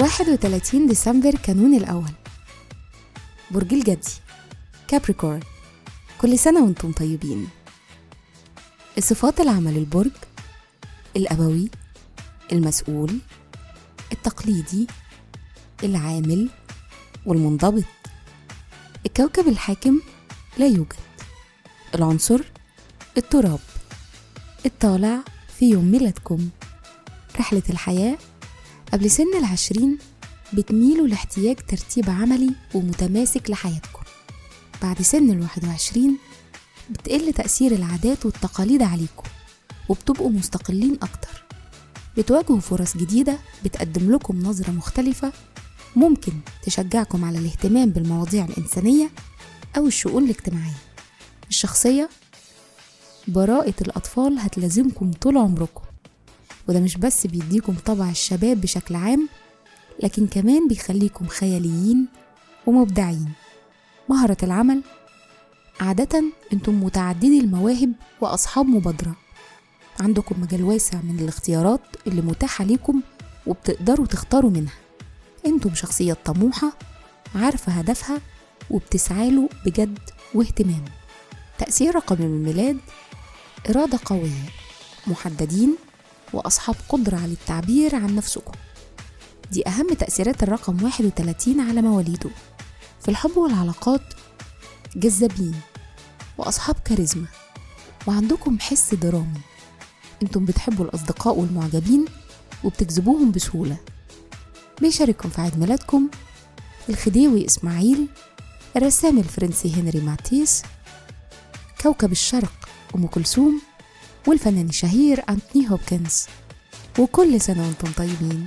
واحد وتلاتين ديسمبر كانون الأول. برج الجدي. كابريكورن كل سنة وأنتم طيبين. الصفات العامة للبرج الأبوي المسؤول التقليدي العامل والمنضبط. الكوكب الحاكم لا يوجد. العنصر التراب. الطالع في يوم ميلادكم. رحلة الحياة قبل سن العشرين بتميلوا لاحتياج ترتيب عملي ومتماسك لحياتكم. بعد سن الواحد وعشرين بتقل تأثير العادات والتقاليد عليكم وبتبقوا مستقلين أكتر. بتواجهوا فرص جديدة بتقدم لكم نظرة مختلفة ممكن تشجعكم على الاهتمام بالمواضيع الإنسانية أو الشؤون الاجتماعية. الشخصية براءة الأطفال هتلازمكم طول عمركم. وده مش بس بيديكم طبع الشباب بشكل عام لكن كمان بيخليكم خياليين ومبدعين. مهرة العمل عادة أنتم متعددي المواهب وأصحاب مبادرة. عندكم مجال واسع من الاختيارات اللي متاحة ليكم وبتقدروا تختاروا منها. أنتم شخصية طموحة عارفة هدفها وبتسعاله بجد واهتمام. تأثير رقم الميلاد إرادة قوية محددين وأصحاب قدرة على التعبير عن نفسكم. دي أهم تأثيرات الرقم 31 على مواليده. في الحب والعلاقات جذابين وأصحاب كاريزما وعندكم حس درامي. أنتم بتحبوا الأصدقاء والمعجبين وبتجذبوهم بسهولة. بيشارككم في عيد ميلادكم الخديوي إسماعيل الرسام الفرنسي هنري ماتيس كوكب الشرق. أم كلثوم والفنان الشهير أنتوني هوبكنز. وكل سنة وأنتم طيبين.